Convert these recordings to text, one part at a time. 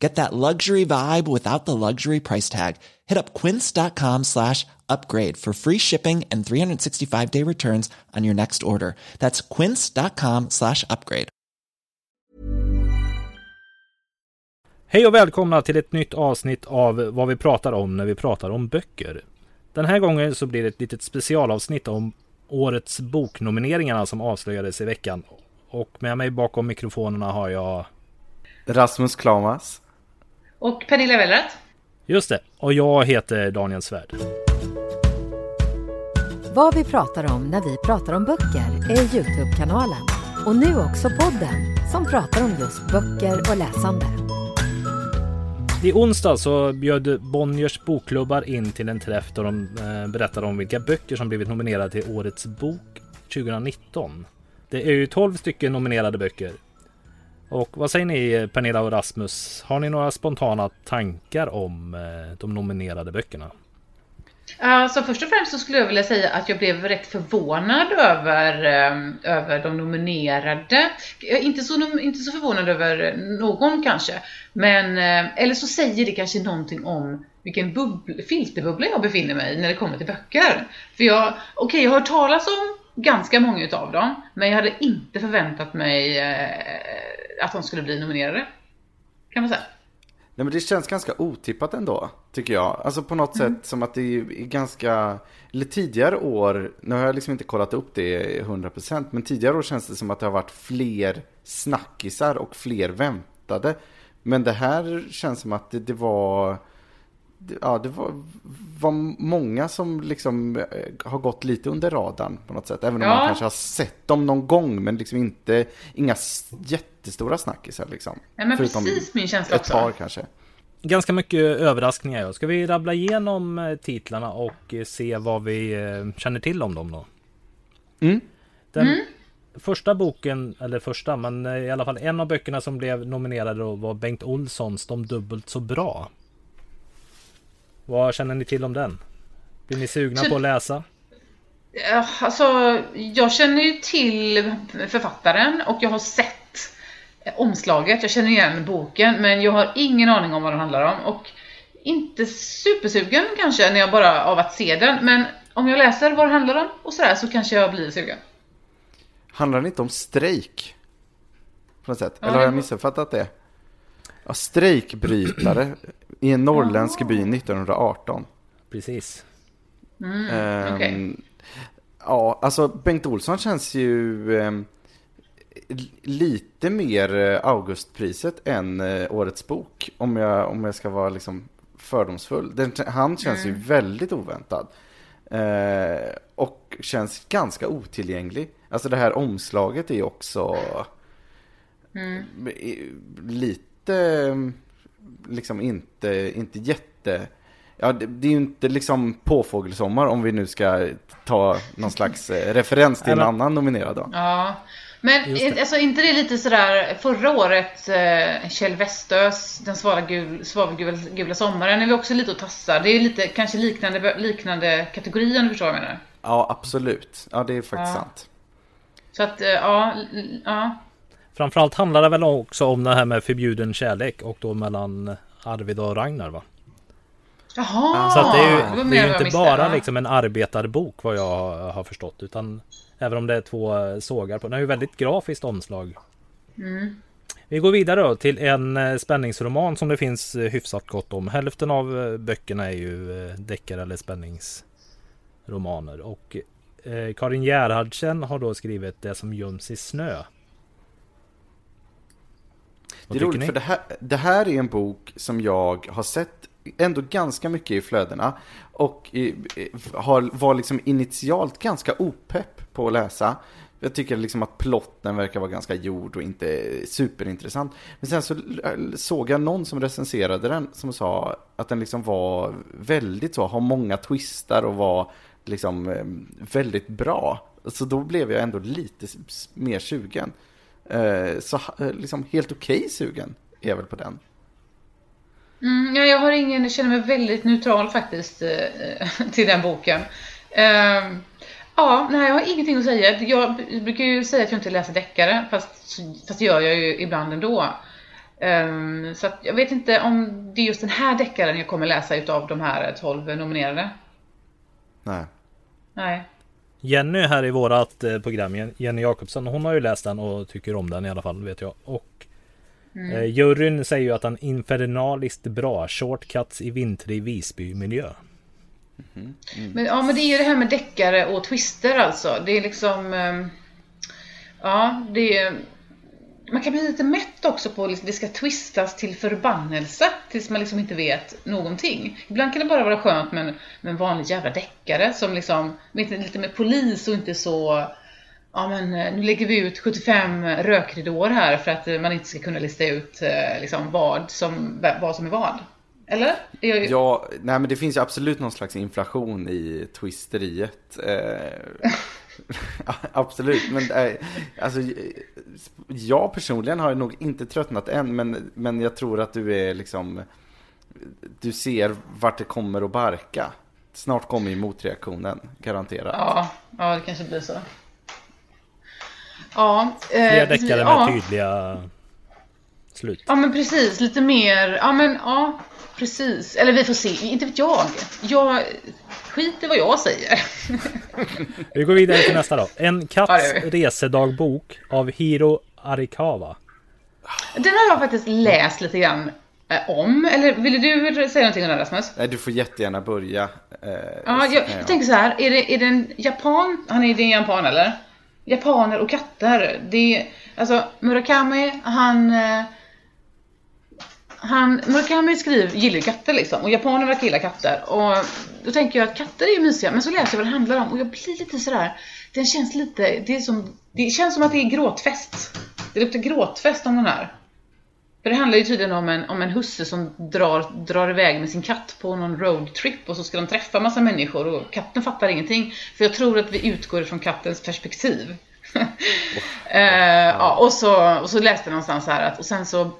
Get that luxury vibe without the luxury price tag. Hit up quince.com slash upgrade for free shipping and 365 day returns on your next order. That's quince.com slash upgrade. Hej och välkomna till ett nytt avsnitt av vad vi pratar om när vi pratar om böcker. Den här gången så blir det ett litet specialavsnitt om årets boknomineringarna som avslöjades i veckan. Och med mig bakom mikrofonerna har jag Rasmus Klamas. Och Pernilla Wellrath. Just det, och jag heter Daniel Svärd. Vad vi pratar om när vi pratar om böcker är Youtube-kanalen. Och nu också podden som pratar om just böcker och läsande. I onsdag så bjöd Bonniers bokklubbar in till en träff där de eh, berättade om vilka böcker som blivit nominerade till Årets bok 2019. Det är ju 12 stycken nominerade böcker. Och vad säger ni Pernilla och Rasmus? Har ni några spontana tankar om eh, de nominerade böckerna? Alltså först och främst så skulle jag vilja säga att jag blev rätt förvånad över, eh, över de nominerade. Eh, inte så, inte så förvånad över någon kanske. Men, eller så säger det kanske någonting om vilken bubbl, filterbubbla jag befinner mig i när det kommer till böcker. För jag, okej okay, jag har hört talas om ganska många utav dem. Men jag hade inte förväntat mig eh, att de skulle bli nominerade. Kan man säga. Nej men det känns ganska otippat ändå, tycker jag. Alltså på något mm. sätt som att det är ganska, eller tidigare år, nu har jag liksom inte kollat upp det 100% men tidigare år känns det som att det har varit fler snackisar och fler väntade. Men det här känns som att det, det var ja, det var, var många som liksom eh, har gått lite under radarn på något sätt. Även om ja. man kanske har sett dem någon gång, men liksom inte, inga jättestora snackisar liksom. Ja, men Förutom precis min känsla ett också. Ett par kanske. Ganska mycket överraskningar. Ska vi rabbla igenom eh, titlarna och eh, se vad vi känner till om dem då? Mm. Den mm. första boken, eller första, men i alla fall en av böckerna som blev nominerade då var Bengt Olssons De dubbelt så bra. Vad känner ni till om den? Blir ni sugna på att läsa? Ja, alltså, jag känner ju till författaren och jag har sett omslaget. Jag känner igen boken, men jag har ingen aning om vad den handlar om. Och inte supersugen kanske när jag bara av att se den. Men om jag läser vad det handlar om och sådär så kanske jag blir sugen. Handlar det inte om strejk? På något sätt? Eller har jag missuppfattat det? Ja, strejkbrytare i en norrländsk by 1918. Precis. Mm, um, okay. Ja, alltså Bengt Olsson känns ju um, lite mer eh, Augustpriset än uh, Årets bok. Om jag, om jag ska vara liksom fördomsfull. Den, han känns mm. ju väldigt oväntad. Uh, och känns ganska otillgänglig. Alltså det här omslaget är också mm. lite inte, liksom inte, inte jätte... Ja, det, det är ju inte liksom påfågelsommar om vi nu ska ta någon slags eh, referens till en annan nominerad då. Ja, men alltså inte det lite sådär förra året eh, Kjell Westös Den svavelgula sommaren är vi också lite att tassa. Det är lite kanske liknande, liknande kategori om du förstår vad jag menar. Ja, absolut. Ja, det är faktiskt ja. sant. Så att, eh, ja, ja. Framförallt handlar det väl också om det här med förbjuden kärlek och då mellan Arvid och Ragnar va? Jaha! Så det är ju, det är ju inte bara liksom en arbetarbok vad jag har förstått utan Även om det är två sågar på. Den har ju väldigt grafiskt omslag. Mm. Vi går vidare då till en eh, spänningsroman som det finns eh, hyfsat gott om. Hälften av eh, böckerna är ju deckare eller spänningsromaner. Och Karin Gerhardsen har då skrivit Det som göms i snö. Det är roligt ni? för det här, det här är en bok som jag har sett ändå ganska mycket i flödena. Och i, har, var liksom initialt ganska opepp på att läsa. Jag tycker liksom att plotten verkar vara ganska gjord och inte superintressant. Men sen så såg jag någon som recenserade den som sa att den liksom var väldigt så, har många twistar och var liksom eh, väldigt bra. Så då blev jag ändå lite mer sugen. Eh, så eh, liksom helt okej sugen är jag väl på den. Mm, ja, jag har ingen, jag känner mig väldigt neutral faktiskt eh, till den boken. Ehm, ja, nej, jag har ingenting att säga. Jag brukar ju säga att jag inte läser deckare, fast, fast det gör jag ju ibland ändå. Ehm, så jag vet inte om det är just den här deckaren jag kommer läsa utav de här 12 nominerade. Nej. Nej. Jenny här i vårat eh, program, Jen- Jenny Jakobsson, hon har ju läst den och tycker om den i alla fall, vet jag. Och eh, juryn säger ju att den infernaliskt bra. Shortcuts i vintrig Visby-miljö. Men, ja, men det är ju det här med deckare och twister alltså. Det är liksom... ehm, ja, det är... Man kan bli lite mätt också på att det ska twistas till förbannelse tills man liksom inte vet någonting. Ibland kan det bara vara skönt med en, med en vanlig jävla deckare som liksom, lite mer polis och inte så Ja men eh, nu lägger vi ut 75 rökridåer här för att eh, man inte ska kunna lista ut eh, liksom vad som, vad som är vad. Eller? Ju- Ja, nej men det finns ju absolut någon slags inflation i twisteriet. Eh, absolut, men eh, alltså, jag personligen har nog inte tröttnat än, men, men jag tror att du är liksom, du ser vart det kommer att barka. Snart kommer ju motreaktionen, garanterat. Ja, ja det kanske blir så. Ja, Fler eh, deckare ja, med tydliga slut. Ja men precis, lite mer, ja men ja, precis. Eller vi får se, inte vet jag. Jag skit i vad jag säger. Vi går vidare till nästa då. En katts resedagbok av Hiro Arikawa. Den har jag faktiskt läst lite grann eh, om. Eller ville du säga någonting om den Rasmus? Nej, du får jättegärna börja. Eh, Ja, jag, jag tänker så här, är det, är det en japan? Han är det en japan eller? Japaner och katter. Det är, alltså Murakami, han... Han, Murakami skriver, gillar ju katter liksom. Och japaner verkar gilla katter. Och då tänker jag att katter är ju mysiga men så läser jag vad det handlar om. Och jag blir lite sådär Den känns lite, det är som, det känns som att det är gråtfest. Det luktar gråtfest om den här. För det handlar ju tydligen om en, om en husse som drar, drar iväg med sin katt på någon roadtrip och så ska de träffa massa människor och katten fattar ingenting. För jag tror att vi utgår från kattens perspektiv. eh, ja, och, så, och så läste jag någonstans här att och sen så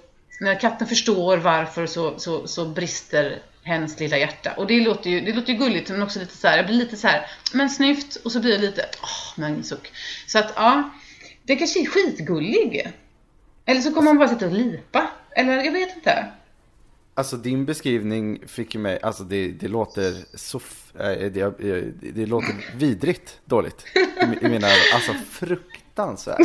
när katten förstår varför så, så, så brister hennes lilla hjärta. Och det låter ju, det låter ju gulligt men också lite så här, jag blir lite så här, men snyft och så blir jag lite, åh, men suck. Så att ja, det kanske är skitgullig. Eller så kommer man bara sitta och lipa. Eller jag vet inte. Alltså din beskrivning fick ju mig, alltså det, det låter så, f- äh, det, det, det låter vidrigt dåligt. I, i mina öron. Alltså fruktansvärt.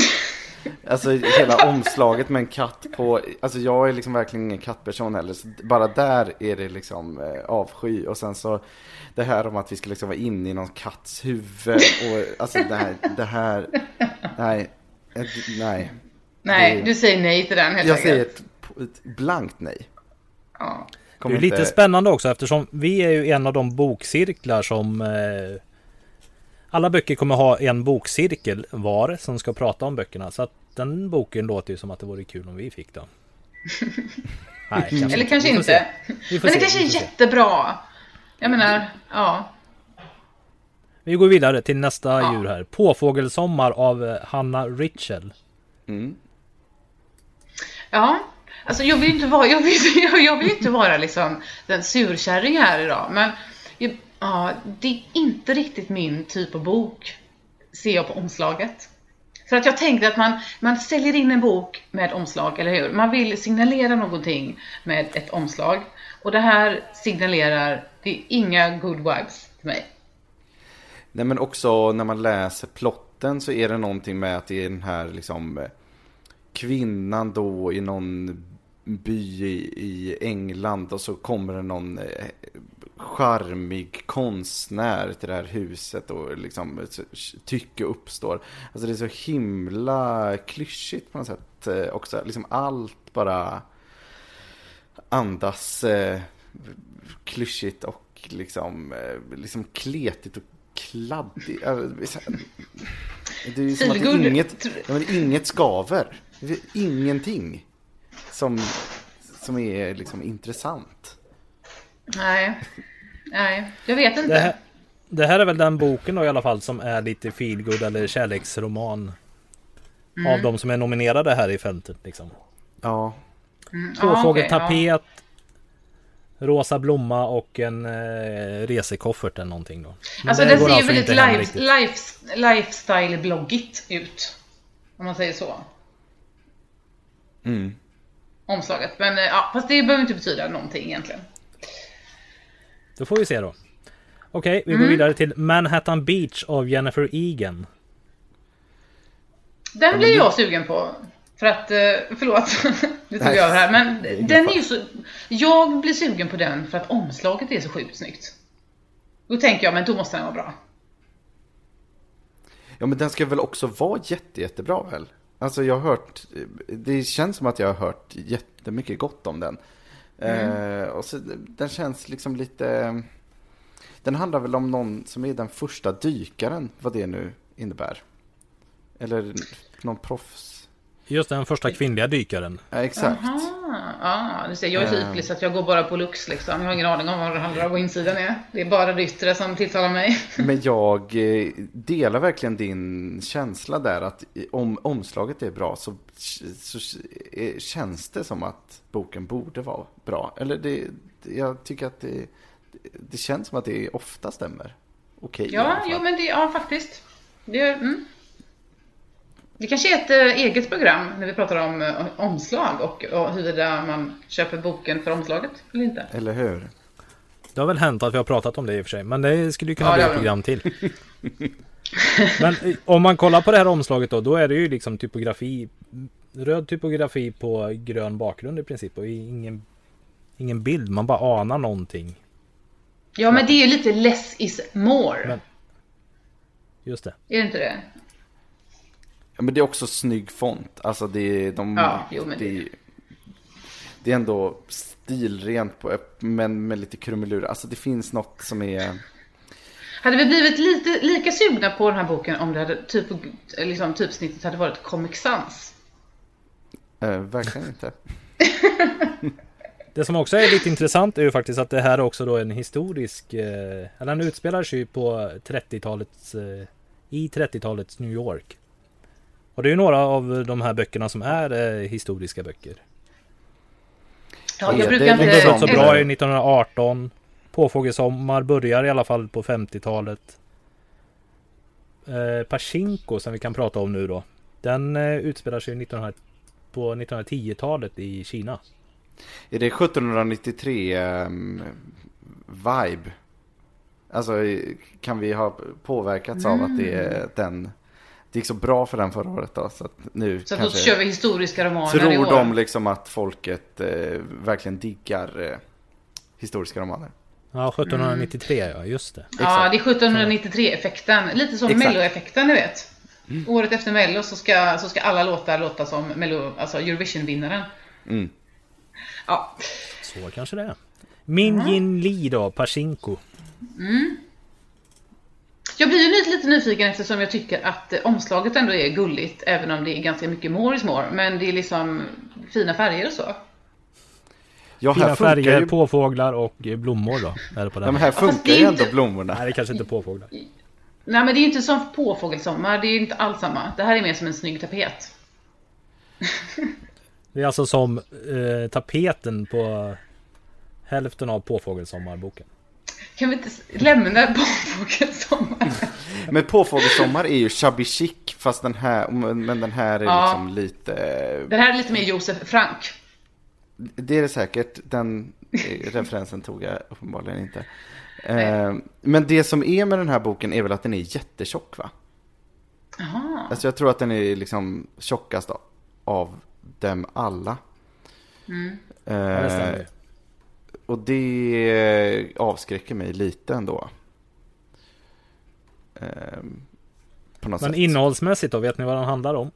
Alltså hela omslaget med en katt på, alltså jag är liksom verkligen ingen kattperson heller. Så bara där är det liksom eh, avsky. Och sen så det här om att vi ska liksom vara inne i någon katts huvud. Och alltså det här, det här, nej, nej. Nej, Det- du säger nej till den helt Jag säger ett, ett blankt nej. Ja. Det är lite inte- spännande också eftersom vi är ju en av de bokcirklar som eh, alla böcker kommer ha en bokcirkel var som ska prata om böckerna. Så att den boken låter ju som att det vore kul om vi fick. Nej, kanske Eller kanske inte. Men det se, kanske är jättebra. Jag menar, ja. Vi går vidare till nästa Ja. djur här. Påfågelsommar av eh, Hanna Ritchell. Mm. Ja, alltså jag vill inte vara, jag vill, jag, jag vill inte vara liksom den surkärring här idag, men jag, ja, det är inte riktigt min typ av bok, ser jag på omslaget. För att jag tänkte att man, man säljer in en bok med omslag, eller hur? Man vill signalera någonting med ett omslag. Och det här signalerar, det är inga good vibes till mig. Nej men också när man läser plotten så är det någonting med att det är den här liksom kvinnan då i någon by i, England och så kommer det någon eh, charmig konstnär till det här huset och liksom tycke uppstår. Alltså det är så himla klyschigt på något sätt eh, också. Liksom allt bara andas eh, klyschigt och liksom, eh, liksom kletigt och kladdigt. Ja, så här- Det är ju som att inget, men inget skaver. Ingenting som, som är liksom intressant. Nej, nej, jag vet inte. Det här, Det här är väl den boken då i alla fall som är lite feelgood eller kärleksroman. Av de som är nominerade här i fältet liksom. Ja, Tvåfågeltapet. Rosa blomma och en eh, resekoffert eller någonting då. Men Alltså det ser ju väldigt inte hem life, life, lifestyle-bloggigt ut. Om man säger så. mm. Omslaget. Men eh, ja, fast det behöver inte betyda någonting egentligen. Då får vi se då. Okej, vi Mm. går vidare till Manhattan Beach av Jennifer Egan. Den blir jag sugen på. För att, eh, förlåt, nu tog jag över här. Men den är ju så... Jag blir sugen på den för att omslaget är så sjukt snyggt. Då tänker jag, men då måste den vara bra. ja men den ska väl också vara jätte, jättebra väl? Alltså jag har hört, det känns som att jag har hört jättemycket gott om den. Mm. Eh, och så, den känns liksom lite, den handlar väl om någon som är den första dykaren, vad det nu innebär. Eller någon proffs. Just den första kvinnliga dykaren. Ja, exakt. Aha, ja, du ser, jag är så ytlig så att jag går bara på lux liksom. Jag har ingen aning om vad det handlar om på insidan är. Det är bara det yttre som tilltalar mig. Men jag eh, delar verkligen din känsla där att om omslaget är bra så, så eh, känns det som att boken borde vara bra. Eller det, jag tycker att det, det känns som att det ofta stämmer. Okej alla Ja, jo men det, ja faktiskt. Det, mm. Det kanske är ett äh, eget program när vi pratar om äh, omslag och, och huruvida man köper boken för omslaget eller inte. Eller hur? Det har väl hänt att vi har pratat om det i och för sig. Men det skulle ju kunna Ja, bli ett program till. men eh, om man kollar på det här omslaget då. Då är det ju liksom typografi. Röd typografi på grön bakgrund i princip. Och ingen, ingen bild. Man bara anar någonting. Ja, men det är ju lite less is more. Men- Just det. Är det inte det? Ja, men det är också snygg font. Alltså det är de... Ja, jo, men det, är- det är ändå stilrent på, men med lite krumelurer. Alltså det finns något som är... Hade vi blivit lite lika sugna på den här boken om det hade typ, liksom, typsnittet hade varit Comic Sans? Eh, verkligen inte. Det som också är lite intressant är ju faktiskt att det här är också då en historisk... Eh, eller den utspelar sig ju på 30-talets... Eh, I 30-talets New York. Och det är ju några av de här böckerna som är eh, historiska böcker. Ja, Ja, jag brukar inte... Det liksom- går så bra i 1918. Påfågelsommar börjar i alla fall på 50-talet. Eh, Pachinko som vi kan prata om nu då. Den eh, utspelar sig 1900, på 1910-talet i Kina. Är det 1793 ehm, vibe? Alltså kan vi ha påverkats av att det är den... Det gick så bra för den förra året då. Så att nu Så att då kanske... kör vi historiska romaner i Tror år. de liksom att folket eh, verkligen diggar eh, historiska romaner? Ja, 1793 ja, just det. Ja, det är 1793-effekten. Lite som. Mello-effekten, ni vet. Året efter Mello så ska, så ska alla låtar låta som Mello, alltså Eurovision-vinnaren. Mm. Ja. Så kanske det är. Min Jin Lee då, Pachinko. Jag blir ju lite, lite nyfiken eftersom jag tycker att eh, omslaget ändå är gulligt, även om det är ganska mycket more is more. Men det är liksom fina färger och så. Ja, Fina färger, ju... påfåglar och eh, blommor då. Är det på Ja, den. men här funkar är ju inte- ändå blommorna. Nej, det kanske inte är påfåglar. Nej men det är inte som påfågelsommar, det är inte alls samma. Det här är mer som en snygg tapet. Det är alltså som eh, tapeten på hälften av Påfågelsommarboken. Kan vi inte lämna påfågelsommar? Men påfågelsommar är ju shabby chic, fast den här, men den här är Ja. liksom lite... Den här är lite mer Josef Frank. Det är det säkert, den eh, referensen tog jag uppenbarligen inte. Eh, men det som är med den här boken är väl att den är jättetjock va? Jaha. Alltså jag tror att den är liksom tjockast av dem alla. Ja, stämmer Eh, ju. Och det avskräcker mig lite ändå. Eh, på något Men sätt. innehållsmässigt då, vet ni vad den handlar om?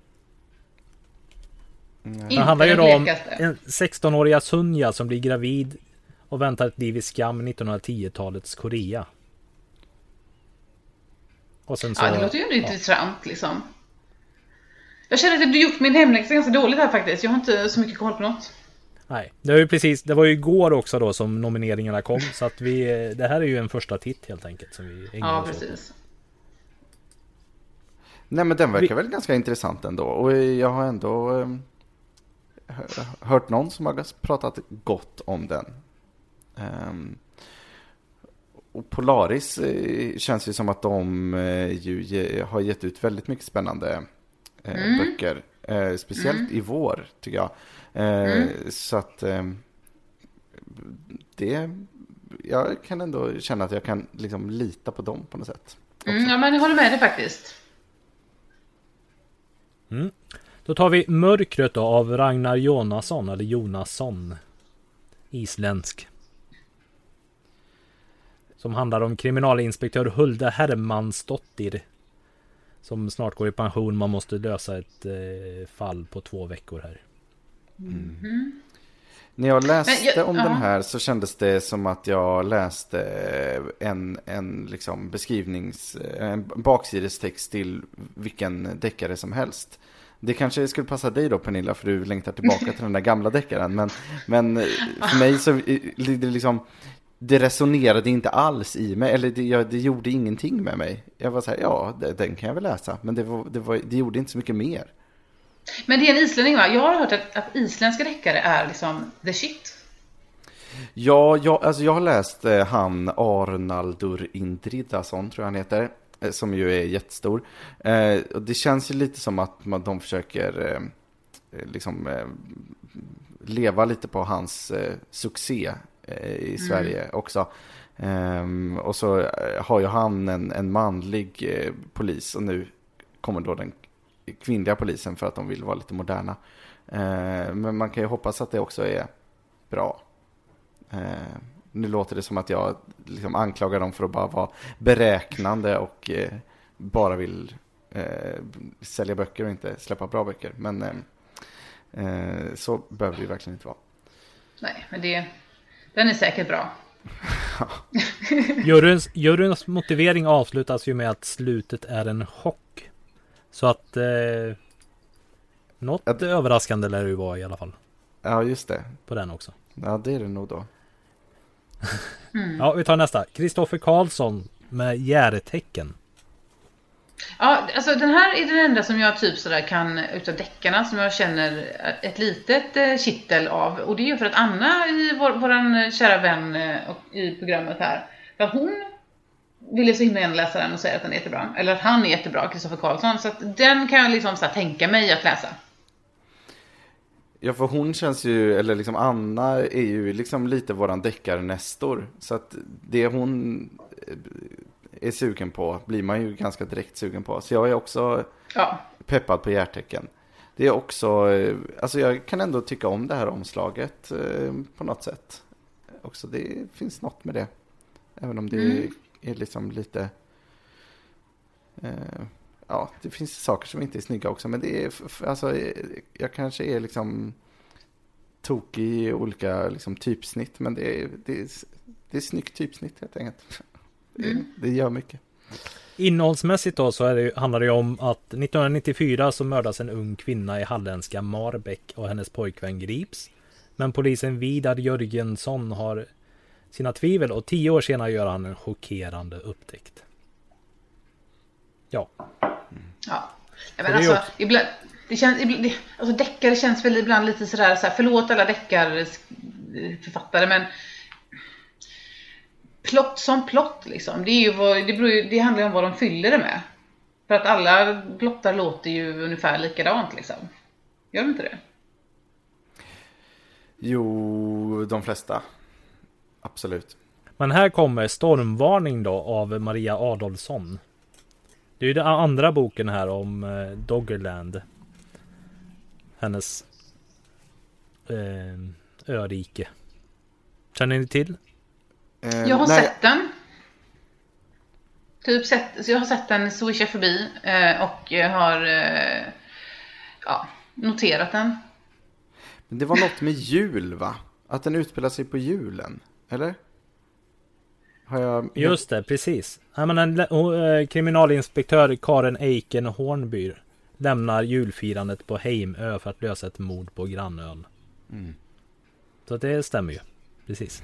Inte Den handlar ju om en 16-åriga Sunja som blir gravid och väntar ett liv i skam i 1910-talets Korea. Och sen så... Ja, det låter ju ändå intressant liksom. Jag känner att du gjort min hemläxa ganska dåligt här faktiskt. Jag har inte så mycket koll på något. Nej, det var ju precis, det var ju igår också då som nomineringarna kom. Så att vi, det här är ju en första titt helt enkelt. Som vi Ja, åt. precis. Nej men den verkar Vi- väl ganska intressant ändå. Och jag har ändå eh, hö- hört någon som har pratat gott om den. Ehm, och Polaris eh, känns ju som att de eh, ju ge, har gett ut väldigt mycket spännande eh, böcker. Eh, speciellt i vår tycker jag. Eh, Så att eh, det, jag kan ändå känna att jag kan liksom lita på dem på något sätt. Mm, ja, men jag håller med dig faktiskt. Då tar vi Mörkret då av Ragnar Jonasson, eller Jonasson. Isländsk. Som handlar om kriminalinspektör Hulda Hermansdottir. Som snart går i pension. Man måste lösa ett eh, fall på två veckor här. När jag läste jag- om ja. den här så kändes det som att jag läste en, en liksom beskrivnings, en baksidestext till vilken deckare som helst. Det kanske skulle passa dig då Pernilla för du längtar tillbaka till den där gamla deckaren. Men, men för mig så det liksom, det resonerade inte alls i mig, eller det, jag, det gjorde ingenting med mig. Jag var så här, ja det- den kan jag väl läsa, men det, var, det, var, det gjorde inte så mycket mer. Men det är en islänning va? Jag har hört att, att isländska deckare är liksom the shit. Ja, jag, alltså jag har läst eh, han Arnaldur Indridason, tror jag han heter. eh, Som ju är jättestor. Eh, och det känns ju lite som att man, de försöker eh, liksom eh, leva lite på hans eh, succé i Sverige också. Ehm, och så eh, har ju han en, en manlig eh, polis och nu kommer då den kvinnliga polisen för att de vill vara lite moderna. Eh, men man kan ju hoppas att det också är bra. Eh, nu låter det som att jag liksom anklagar dem för att bara vara beräknande och eh, bara vill eh, sälja böcker och inte släppa bra böcker. Men eh, eh, så behöver det ju verkligen inte vara. Nej, men det, den är säkert bra. Juryns, juryns motivering avslutas ju med att slutet är en chock. Så att... Eh, något Att- överraskande lär det ju vara i alla fall. Ja, just det. På den också. Ja, det är det nog då. Ja, vi tar nästa. Kristoffer Karlsson med Järetecken. Ja, alltså den här är den enda som jag typ sådär kan, utav deckarna, som jag känner ett litet eh, kittel av. Och det är ju för att Anna, i vår, våran kära vän eh, i programmet här, för att hon ville så himla gärna läsa den och säga att den är jättebra. Eller att han är jättebra, Kristoffer Karlsson. Så att den kan jag liksom såhär tänka mig att läsa. Ja, för hon känns ju, eller liksom Anna är ju liksom lite våran deckarnestor. Så att det hon är sugen på blir man ju ganska direkt sugen på. Så jag är också Ja, peppad på hjärtecken. Det är också, eh, alltså jag kan ändå tycka om det här omslaget eh, på något sätt. Också det finns något med det. Även om det är liksom lite, eh, ja det finns saker som inte är snygga också. Men det är, alltså jag kanske är liksom tokig i olika liksom, typsnitt. Men det är, det är, det är snyggt typsnitt helt enkelt. Det, det gör mycket. Innehållsmässigt då så är det, handlar det ju om att 1994 så mördas en ung kvinna i halländska Marbäck och hennes pojkvän grips. Men polisen Vidar Jörgensson har sina tvivel och tio år senare gör han en chockerande upptäckt. Ja, ja. Och ja det men alltså, också- ibland, det känns, ibland, det, alltså deckare känns väl ibland lite sådär, så här, förlåt alla deckarförfattare men plott som plott liksom. Det, är ju vad, det, beror det handlar ju om vad de fyller det med. För att alla plottar låter ju ungefär likadant liksom. Gör de inte det? Jo, de flesta. Absolut. men här kommer Stormvarning då av Maria Adolfsson. Det är ju den andra boken här om eh, Doggerland. Hennes eh, örike. Känner ni till? Eh, Jag har nej, sett den. Typ sett, så jag har sett den swisha förbi eh, och jag har eh, ja, noterat den. Men det var något med jul va? Att den utspelar sig på julen, eller? Har jag... Just det, precis. Ja, men en, eh, kriminalinspektör Karen Eiken Hornby lämnar julfirandet på Heimö för att lösa ett mord på grannön. Så det stämmer ju. Precis.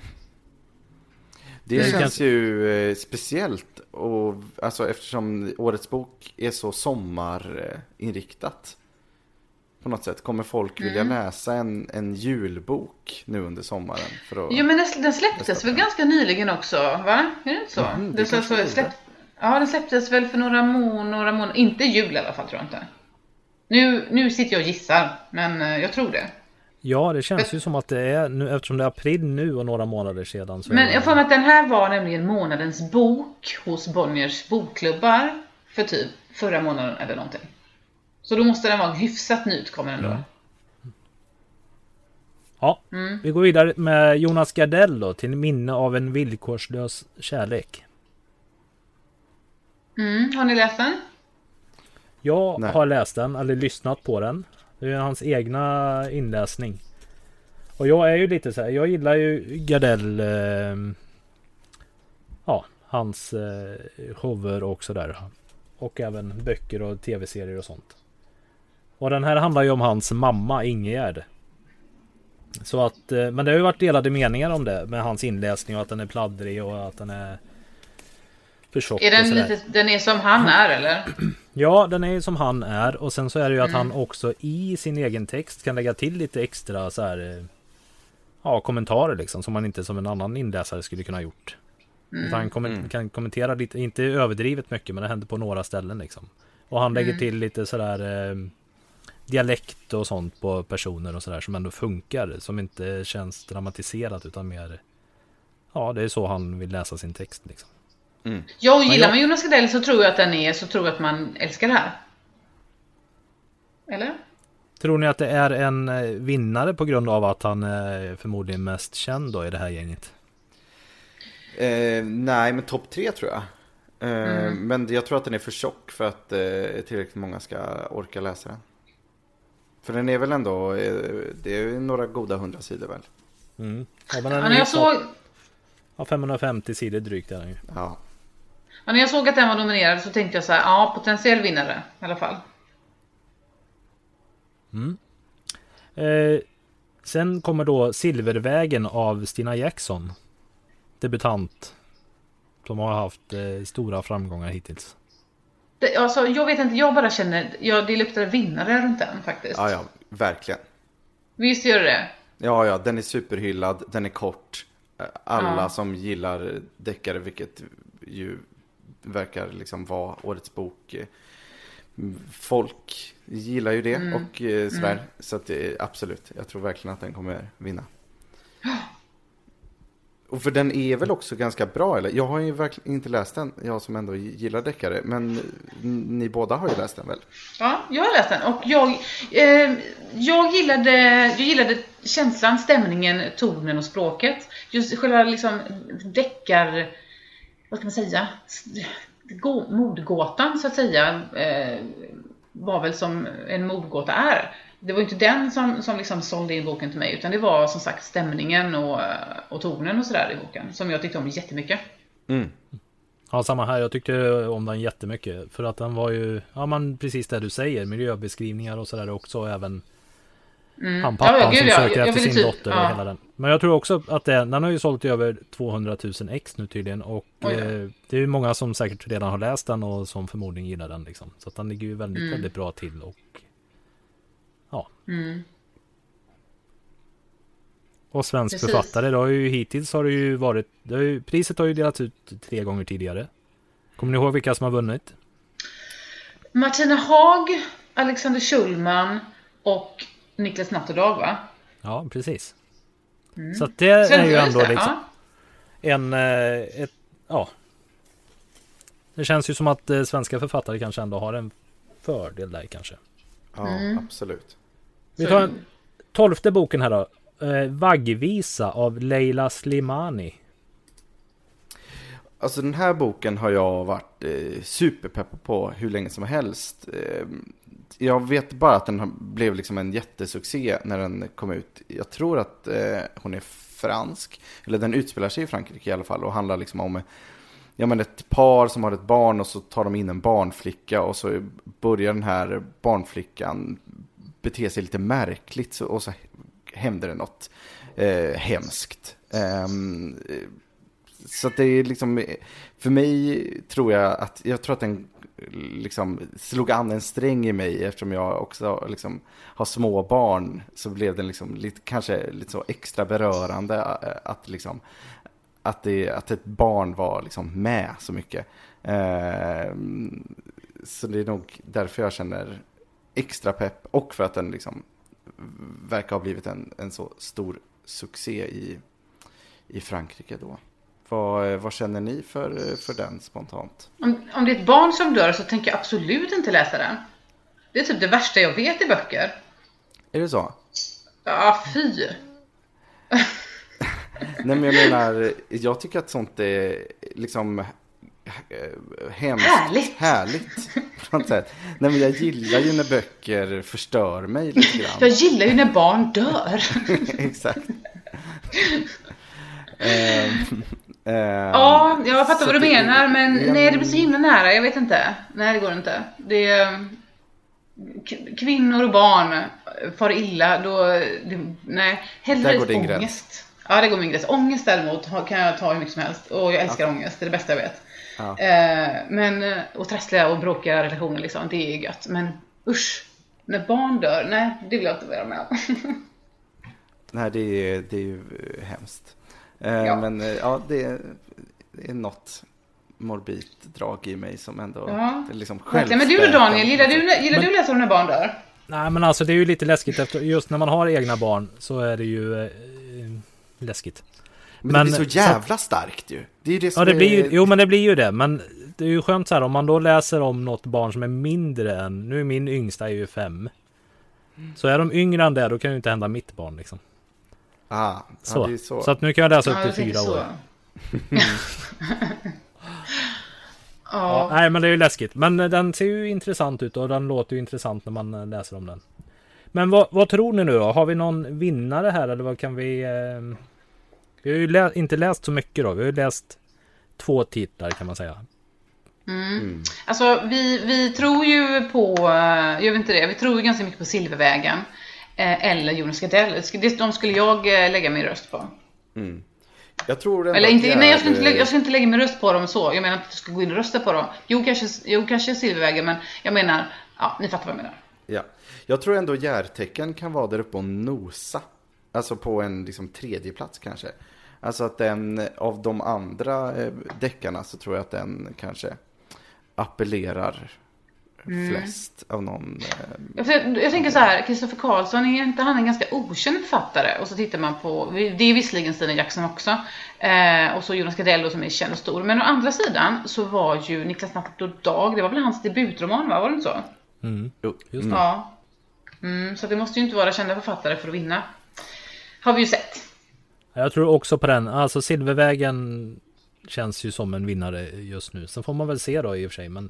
Det Det känns ju eh, speciellt och, alltså, eftersom årets bok är så sommarinriktat. På något sätt. Kommer folk vilja läsa en, en julbok nu under sommaren? För att... Jo men den, släpptes väl ganska nyligen också va? Är det inte så? Mhm, det det så, så släpp, ja den släpptes väl för några, må, några månader, inte jul i alla fall tror jag inte. Nu, nu sitter jag och gissar men eh, jag tror det. Ja, det känns ju som att det är nu eftersom det är april nu och några månader sedan. Men jag får mig att den här var nämligen månadens bok hos Bonniers bokklubbar för typ förra månaden eller någonting. Så då måste den vara hyfsat nyutkommen ändå. Mm. Ja, Mm. vi går vidare med Jonas Gardell då, till minne av en villkorslös kärlek. Mm, har ni läst den? Jag Nej. har läst den, eller lyssnat på den. Det är hans egna inläsning. Och jag är ju lite så här, jag gillar ju Gardell. Eh, ja, hans eh, shower och sådär. Och även böcker och tv-serier och sånt. Och den här handlar ju om hans mamma Ingegärd. Så att, eh, men det har ju varit delade meningar om det med hans inläsning och att den är pladdrig och att den är för tjock Är den, lite, den är som han är eller? Ja, den är ju som han är och sen så är det ju att han Mm. också i sin egen text kan lägga till lite extra så här eh, Ja, kommentarer liksom som man inte som en annan inläsare skulle kunna ha gjort. Mm. Utan han kommen- kan kommentera lite, inte överdrivet mycket men det händer på några ställen liksom. Och han lägger Mm. till lite sådär eh, dialekt och sånt på personer och sådär som ändå funkar. Som inte känns dramatiserat utan mer Ja, det är så han vill läsa sin text liksom. Ja, och gillar jag- man Jonas Gardell så tror jag att den är så tror jag att man älskar det här. Eller? Tror ni att det är en eh, vinnare på grund av att han är förmodligen mest känd då i det här gänget? Eh, nej, men topp tre tror jag. Eh, Mm. Men jag tror att den är för tjock för att eh, tillräckligt många ska orka läsa den. För den är väl ändå, eh, det är några goda hundra sidor väl? Mm. Ja, men Ja, den ju jag såg, ja, 550 sidor drygt är den ju. Ja. Ja, när jag såg att den var nominerad så tänkte jag så här, ja, potentiell vinnare i alla fall. Eh, sen kommer då Silvervägen av Stina Jackson. Debutant. Som har haft eh, stora framgångar hittills. Det, alltså, jag vet inte, jag bara känner, ja, det luktar vinnare runt den faktiskt. ja, ja, verkligen. Visst gör det det? Ja, ja, den är superhyllad, den är kort. Eh, Alla Ja. som gillar deckare, vilket ju verkar liksom vara årets bok. eh, Folk gillar ju det och eh, sådär. Så att det är absolut, jag tror verkligen att den kommer vinna. Och för den är väl också ganska bra, eller? Jag har ju verkligen inte läst den, jag som ändå gillar deckare. Men ni båda har ju läst den väl? Ja, jag har läst den och jag, eh, jag, gillade, jag gillade känslan, stämningen, tonen och språket. Just själva liksom deckar, vad ska man säga, gå- mordgåtan så att säga eh, var väl som en mordgåta är. Det var inte den som, som liksom sålde in boken till mig utan det var som sagt stämningen och, och tonen och sådär i boken som jag tyckte om jättemycket. Mm. Ja, samma här. Jag tyckte om den jättemycket. För att den var ju, ja men precis det du säger. Miljöbeskrivningar och sådär också. Och även han Ja, pappan ja, gud, som ja. söker Jag efter ville sin typ- dotter och ja. hela den. Men jag tror också att det, den har ju sålt i över 200 000 ex nu tydligen. Och då. eh, det är ju många som säkert redan har läst den och som förmodligen gillar den liksom. Så att den ligger ju väldigt, Mm. väldigt bra till. Och ja. Och svensk Precis. författare, det har ju hittills har det ju varit, det har ju, priset har ju delats ut tre gånger tidigare. Kommer ni ihåg vilka som har vunnit? Martina Haag, Alexander Schulman och Niklas Natterdag va? Ja, precis. Så att det Sen- är ju ändå det, liksom en, eh, ett, ja. Det känns ju som att eh, svenska författare kanske ändå har en fördel där kanske. Ja, Mm. absolut. Vi Så- tar en tolfte boken här då. Eh, Vaggvisa av Leila Slimani. Alltså den här boken har jag varit eh, superpeppad på hur länge som helst. Eh, jag vet bara att den blev liksom en jättesuccé när den kom ut. Jag tror att eh, hon är fransk, eller den utspelar sig i Frankrike i alla fall och handlar liksom om eh, ja, men ett par som har ett barn och så tar de in en barnflicka och så börjar den här barnflickan bete sig lite märkligt så, och så händer det något eh, hemskt. Ehm, eh, så att det är liksom, eh, för mig tror jag att, jag tror att den liksom slog an en sträng i mig eftersom jag också liksom har små barn så blev den liksom lite, kanske lite så extra berörande eh, att liksom att, det, att ett barn var liksom med så mycket. Eh, så det är nog därför jag känner extra pepp och för att den liksom verkar ha blivit en, en så stor succé i, i Frankrike då. Vad, vad känner ni för, för den spontant? Om, om det är ett barn som dör så tänker jag absolut inte läsa den. Det är typ det värsta jag vet i böcker. Är det så? Ja, fy. Nej men jag menar, jag tycker att sånt är liksom eh, hemskt Härligt. härligt på något sätt. Nej men jag gillar ju när böcker förstör mig lite Jag grann. gillar ju när barn dör. Exakt. Ehm, ehm, Ja, jag fattar vad du det- menar, men ja, nej, det blir så himla nära. Jag vet inte. Nej, det går inte. Det är, k- kvinnor och barn far illa, då... Det, nej, hellre Där går din ångest. Ja, det går min gräns. Ångest däremot kan jag ta hur mycket som helst. Och jag älskar ångest, det är det bästa jag vet. Ja. Eh, men, eh, och trassliga och bråkiga relationer liksom, det är gött. Men usch, när barn dör, nej, det vill jag inte vara med om. Nej, det är, det är ju eh, hemskt. Eh, Ja. Men eh, ja, det är, det är något morbid drag i mig som ändå Ja. är liksom Verkligen. Men du då Daniel, gillar du, gillar du läsa om när barn dör? Nej men alltså det är ju lite läskigt efter just när man har egna barn så är det ju eh, läskigt. Men, Men- det blir så jävla starkt ju. Det är ju det som Ja det blir ju, är... jo men det blir ju det. Men det är ju skönt så här om man då läser om något barn som är mindre än, nu är min yngsta är ju fem. Så är de yngre än det då kan ju inte hända mitt barn liksom. Ah, Så. Ja, det är så. så. att nu kan jag läsa upp till fyra så. år. ja. Ja, nej men det är ju läskigt. Men eh, den ser ju intressant ut och den låter ju intressant när man eh, läser om den. Men vad, vad tror ni nu då? Har vi någon vinnare här eller vad kan vi... Eh... Vi har ju lä- inte läst så mycket då. Vi har ju läst två titlar kan man säga. Alltså vi, vi tror ju på, eh, gör vi inte det? Vi tror ju ganska mycket på Silvervägen. Eh, Eller Jonas Gardell. De skulle jag eh, lägga min röst på. Jag tror Eller inte, nej jag skulle, inte lägga, jag skulle inte lägga min röst på dem så. Jag menar inte att du ska gå in och rösta på dem. Jo kanske, jo, kanske Silvervägen men jag menar, ja ni fattar vad jag menar. Ja. Jag tror ändå Järtecken kan vara där uppe och nosa. Alltså på en liksom, tredje plats kanske. Alltså att den av de andra eh, deckarna så tror jag att den kanske appellerar Mm. flest av någon. Eh, Jag, jag tänker så här, Kristoffer Karlsson, är inte han en ganska okänd författare? Och så tittar man på, det är visserligen Stina Jackson också, eh, och så Jonas Gardell som är känd och stor. Men å andra sidan så var ju Niklas Natt och Dag, det var väl hans debutroman va? Var det inte så? jo, Just mm. Ja. Mm, så det måste ju inte vara kända författare för att vinna. Har vi ju sett. Jag tror också på den. Alltså Silvervägen känns ju som en vinnare just nu. Sen får man väl se då i och för sig. Men,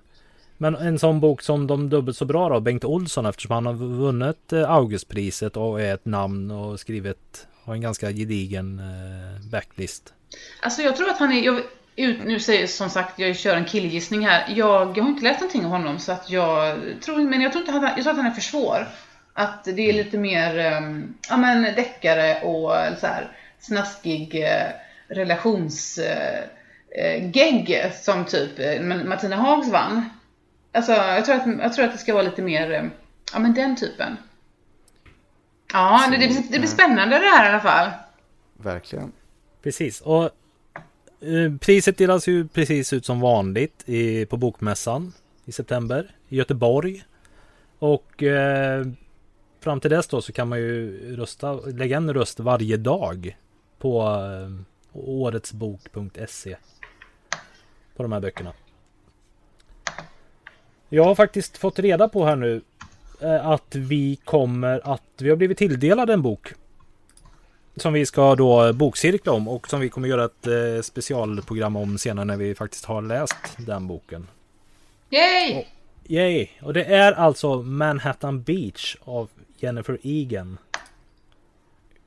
men en sån bok som de dubbelt så bra då, Bengt Olsson eftersom han har vunnit eh, Augustpriset och är ett namn och skrivit har en ganska gedigen eh, backlist. Alltså jag tror att han är, jag, ut, nu säger som sagt, jag kör en killgissning här. Jag, jag har inte läst någonting om honom så att jag tror, men jag tror inte han, jag tror att han är för svår. Att det är lite mer, um, ja men deckare och så här snaskig eh, relations eh, eh, gegg som typ eh, Martina Hags vann. Alltså jag tror, att, jag tror att det ska vara lite mer, eh, ja men den typen. Ja, det, det, blir, det blir spännande det här i alla fall. Verkligen. Precis. Och eh, priset delas ju precis ut som vanligt i, på Bokmässan i september i Göteborg. Och eh, fram till dess då så kan man ju rösta, lägga en röst varje dag på eh, åretsbok.se. På de här böckerna. Jag har faktiskt fått reda på här nu eh, att vi kommer att vi har blivit tilldelade en bok som vi ska då bokcirkla om och som vi kommer göra ett eh, specialprogram om senare när vi faktiskt har läst den boken. Yay! Yay! Och det är alltså Manhattan Beach av Jennifer Egan.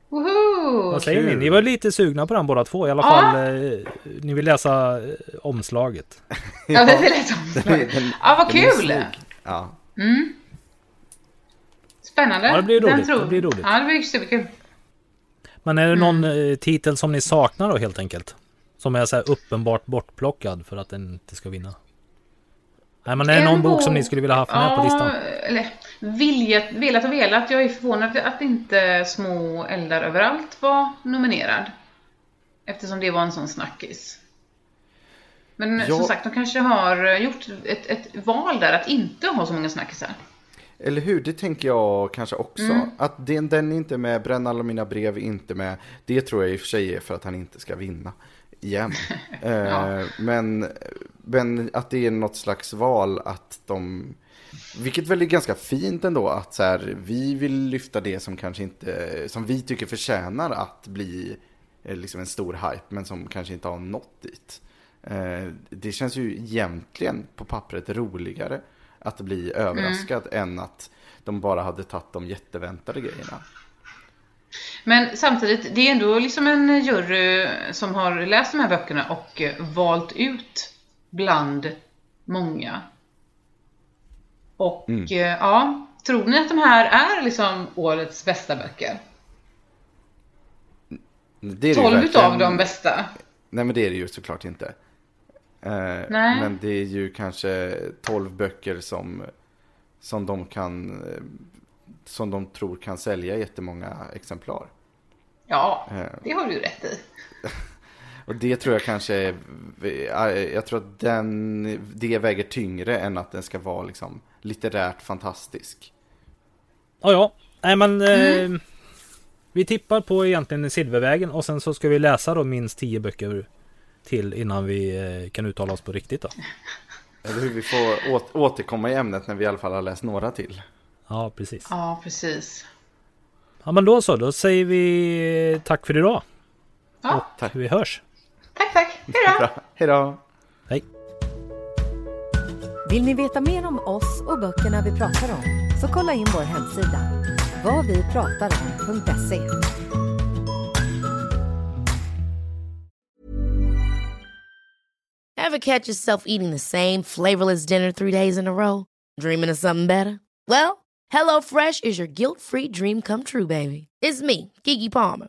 Woho! Vad säger ni? kul. Ni var lite sugna på den båda två i alla Ja. fall. Eh, ni vill läsa eh, omslaget. Ja, det är lätt Den- den- Ja, vad den är kul! snygg. Ja. Spännande. Ja, det blir Den roligt. Det blir roligt. Ja, det blir superkul. Men är det någon eh, titel som ni saknar då helt enkelt? Som är så här uppenbart bortplockad för att den inte ska vinna? Nej men är det En någon bok som bok- ni skulle vilja ha med på listan? Eller viljet, velat och velat. Jag är förvånad att inte Små eldar överallt var nominerad. Eftersom det var en sån snackis. Men Ja. som sagt, de kanske har gjort ett, ett val där att inte ha så många snackisar. Eller hur, det tänker jag kanske också. Mm. Att den, den är inte med, Bränn alla mina brev är inte med. Det tror jag i och för sig är för att han inte ska vinna. Igen. eh, men, men att det är något slags val att de... Vilket väl är ganska fint ändå att så här, vi vill lyfta det som kanske inte, som vi tycker förtjänar att bli eh, liksom en stor hype men som kanske inte har nått dit. Eh, det känns ju egentligen på pappret roligare att bli överraskad än att de bara hade tagit de jätteväntade grejerna. Men samtidigt, det är ändå liksom en jury som har läst de här böckerna och valt ut bland många. Och eh, ja, tror ni att de här är liksom årets bästa böcker? Det är det ju 12 verkligen- utav de bästa. Nej men det är det ju såklart inte. Eh, Nej. Men det är ju kanske 12 böcker som, som de kan eh, som de tror kan sälja jättemånga exemplar. Ja, Eh. det har du rätt i. Och det tror jag kanske är, eh, jag tror att den, det väger tyngre än att den ska vara liksom litterärt fantastisk. Ja, ja. Nej men... Mm. Eh, vi tippar på egentligen Silvervägen och sen så ska vi läsa då minst 10 böcker till innan vi eh, kan uttala oss på riktigt då. Eller hur vi får åt, återkomma i ämnet när vi i alla fall har läst några till. Ja, precis. Ja, precis. Ja men då så, då säger vi tack för idag. Ja, Tack. Vi hörs. Tack, tack. Hej då! Bra, hejdå! Hej. Vill ni veta mer om oss och böckerna vi pratar om så kolla in vår hemsida, vadvipratarom.se. Ever catch yourself eating the same flavorless dinner three days in a row? Dreaming of something better? Well, HelloFresh is your guilt-free dream come true, baby. It's me, Kiki Palmer.